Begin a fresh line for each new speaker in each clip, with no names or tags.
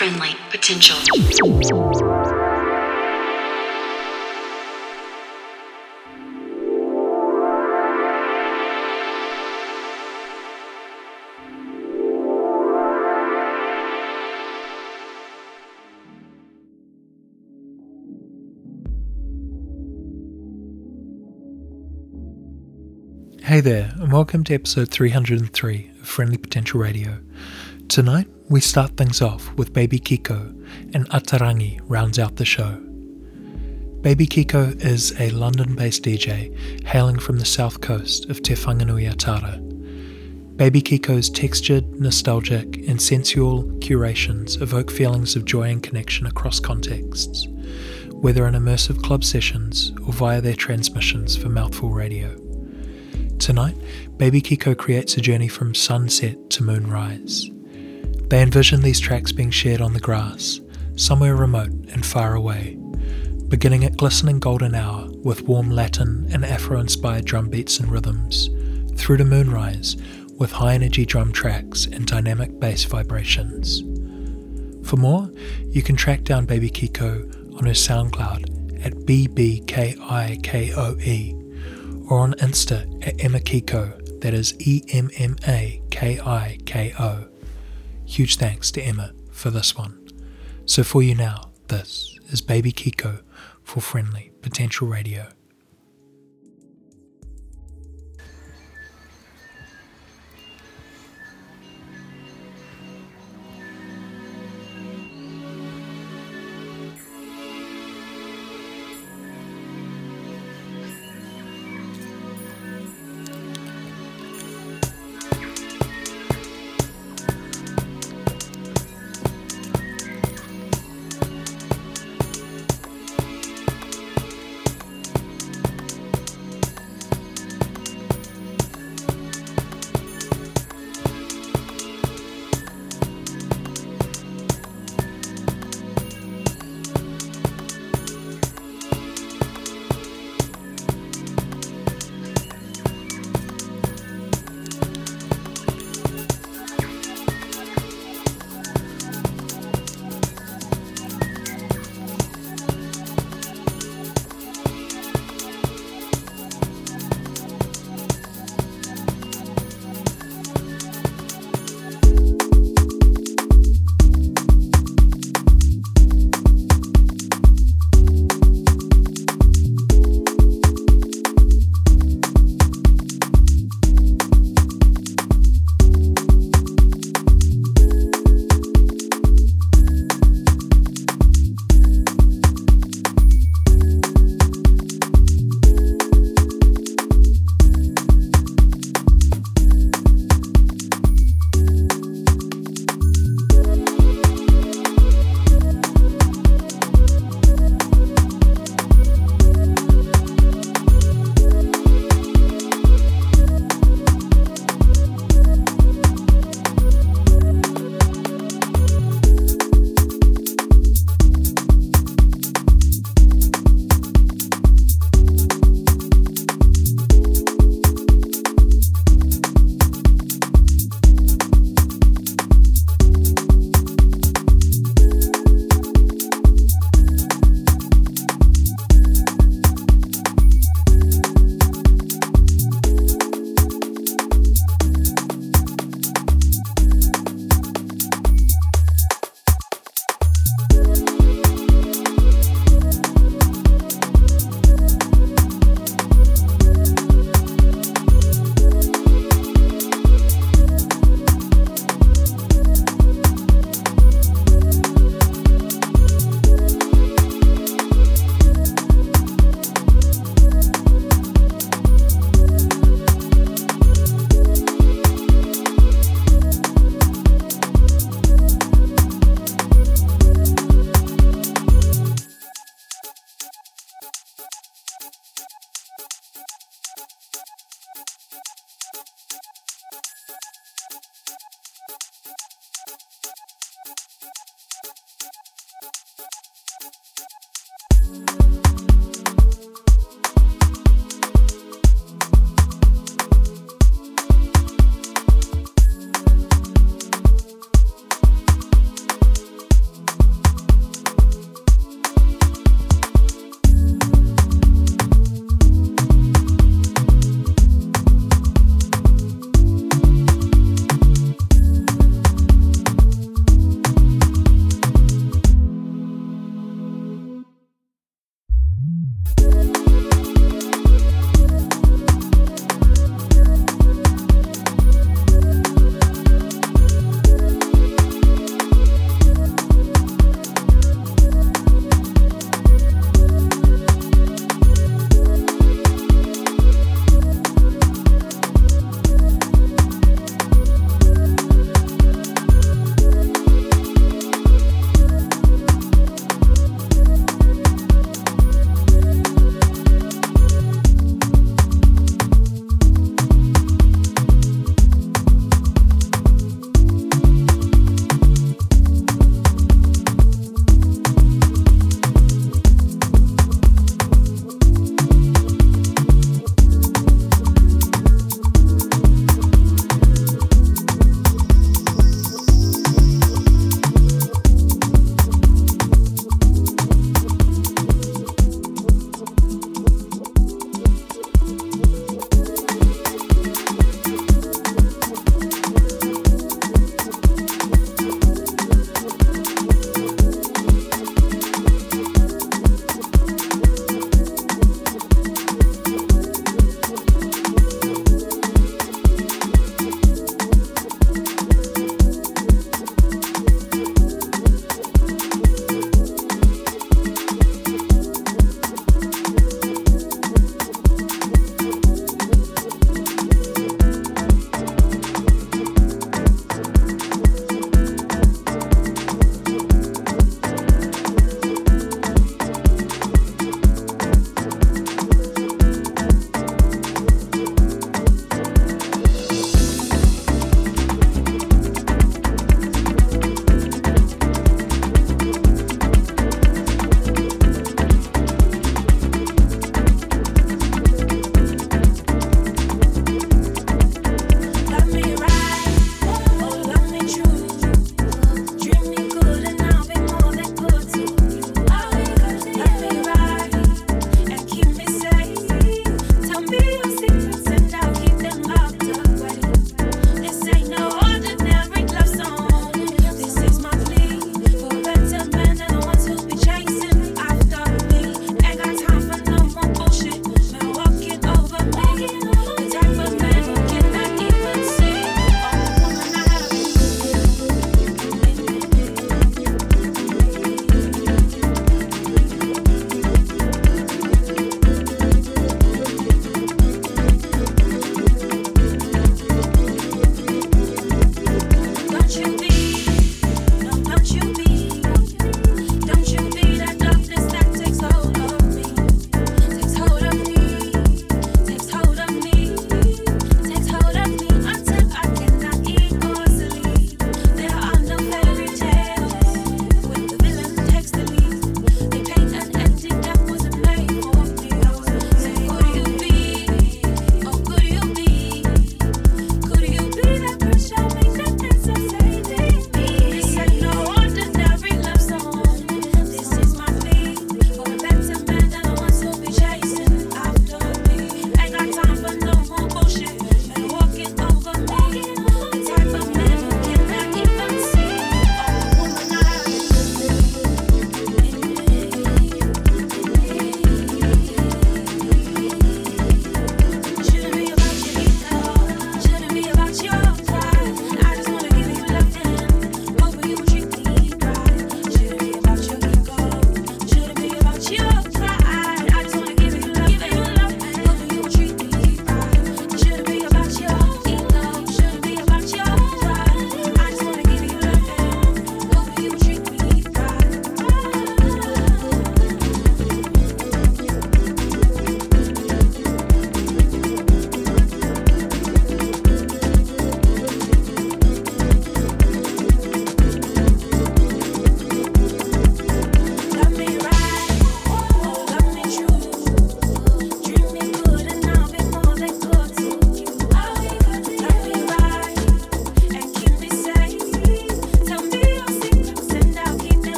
friendly potential.
Hey there, and welcome to episode 303 of Friendly Potential Radio. Tonight, we start things off with Baby Kiko, and Atarangi rounds out the show. Baby Kiko is a London based DJ hailing from the south coast of Te Whanganui-a-Tara. Baby Kiko's textured, nostalgic, and sensual curations evoke feelings of joy and connection across contexts, whether in immersive club sessions or via their transmissions for Mouthful Radio. Tonight, Baby Kiko creates a journey from sunset to moonrise. They envision these tracks being shared on the grass, somewhere remote and far away, beginning at glistening golden hour with warm Latin and Afro inspired drum beats and rhythms, through to moonrise with high energy drum tracks and dynamic bass vibrations. For more, you can track down Baby Kiko on her SoundCloud at BBKIKOE or on Insta at Emma Kiko, that is E M M A K I K O. Huge thanks to Emma for this one. So for you now, this is Baby Kiko for Friendly Potential Radio.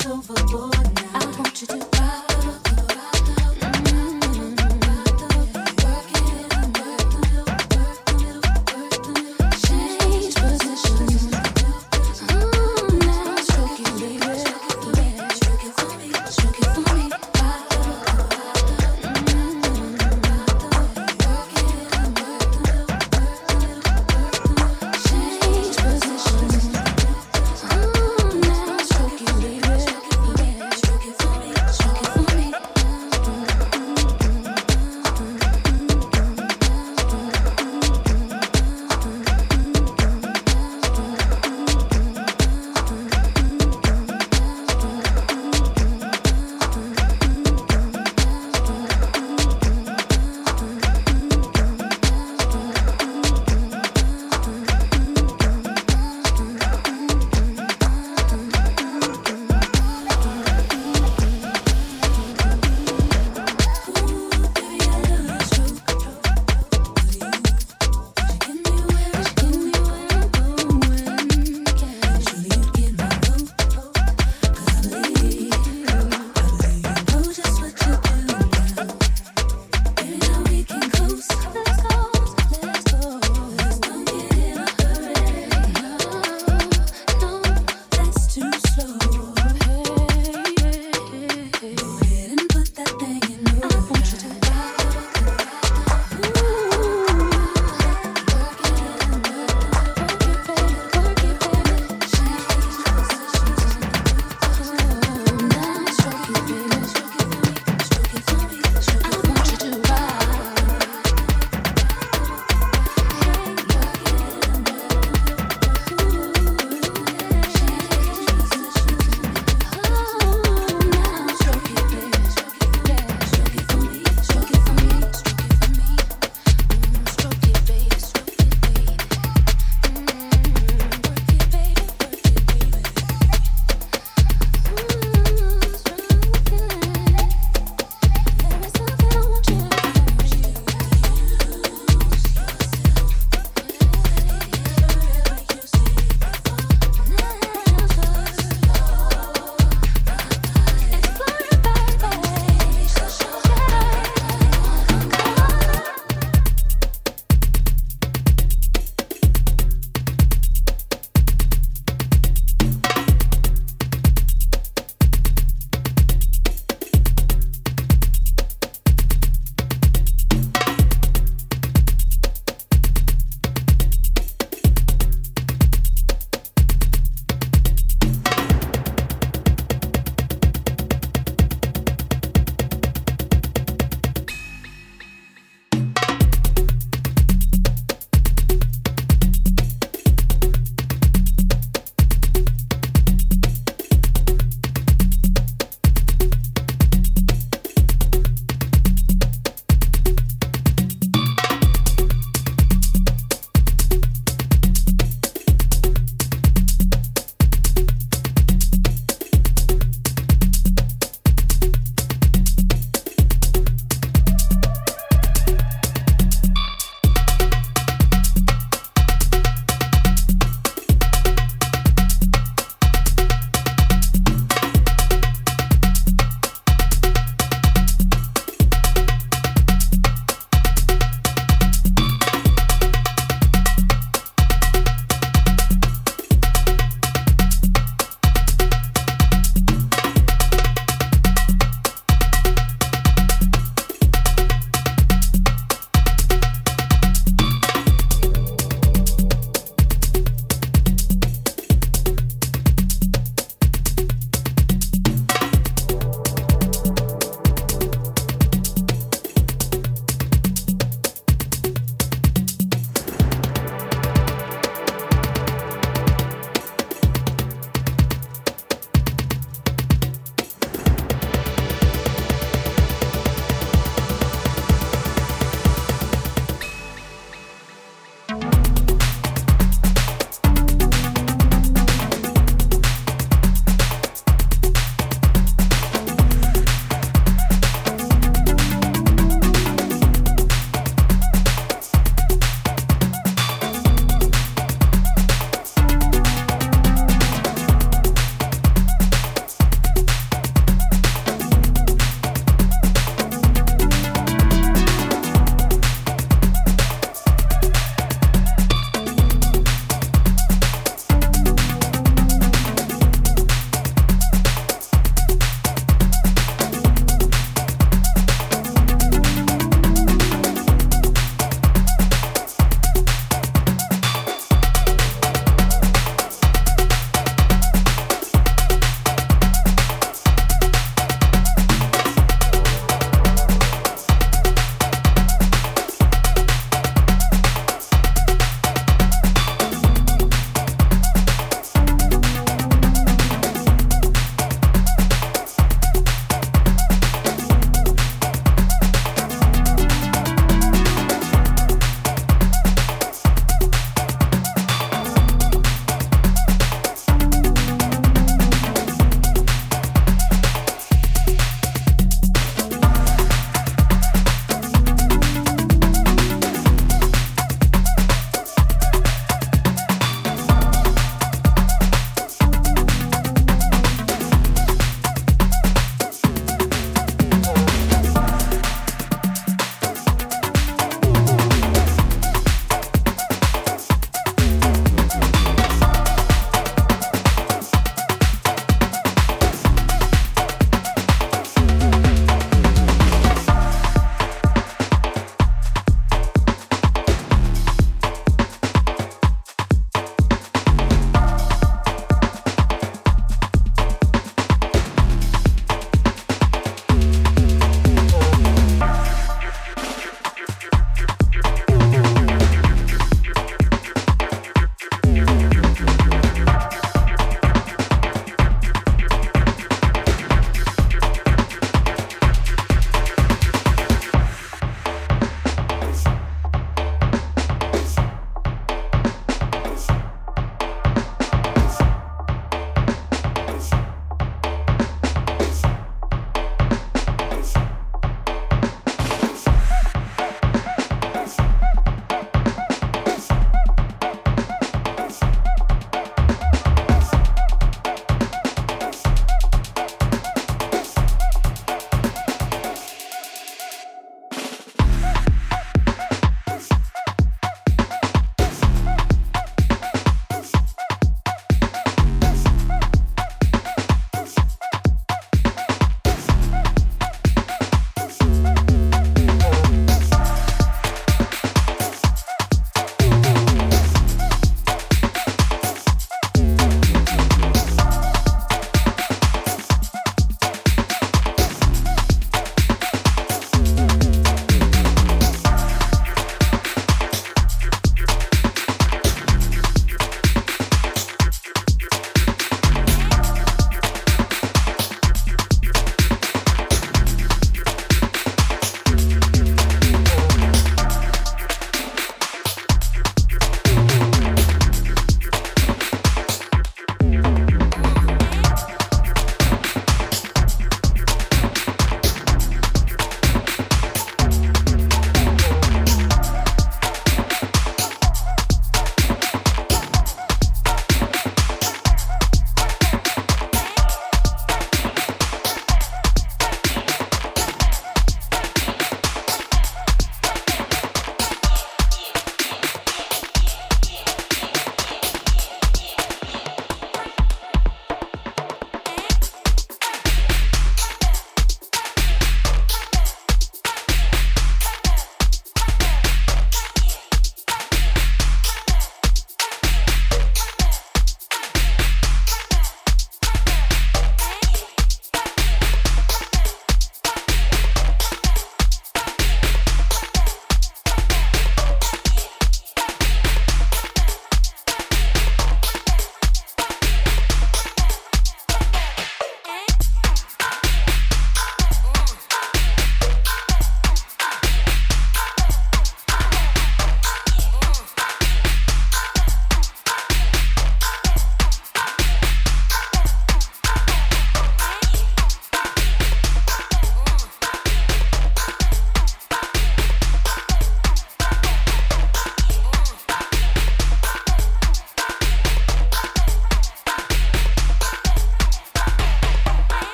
Stroke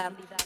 olvidar.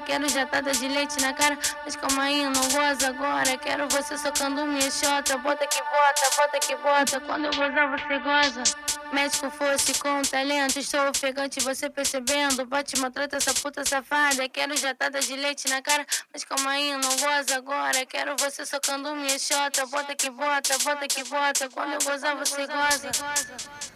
Quero jatada tá de leite na cara, mas calma aí, não goza agora. Quero você socando minha xota. Bota que bota, bota que bota. Quando eu gozar, você goza. Médico fosse com talento, estou ofegante, você percebendo. Bate, maltrata essa puta safada. Quero jatada tá de leite na cara, mas calma aí, não goza agora. Quero você socando minha xota. Bota que bota, bota que bota. Quando eu gozar, você goza.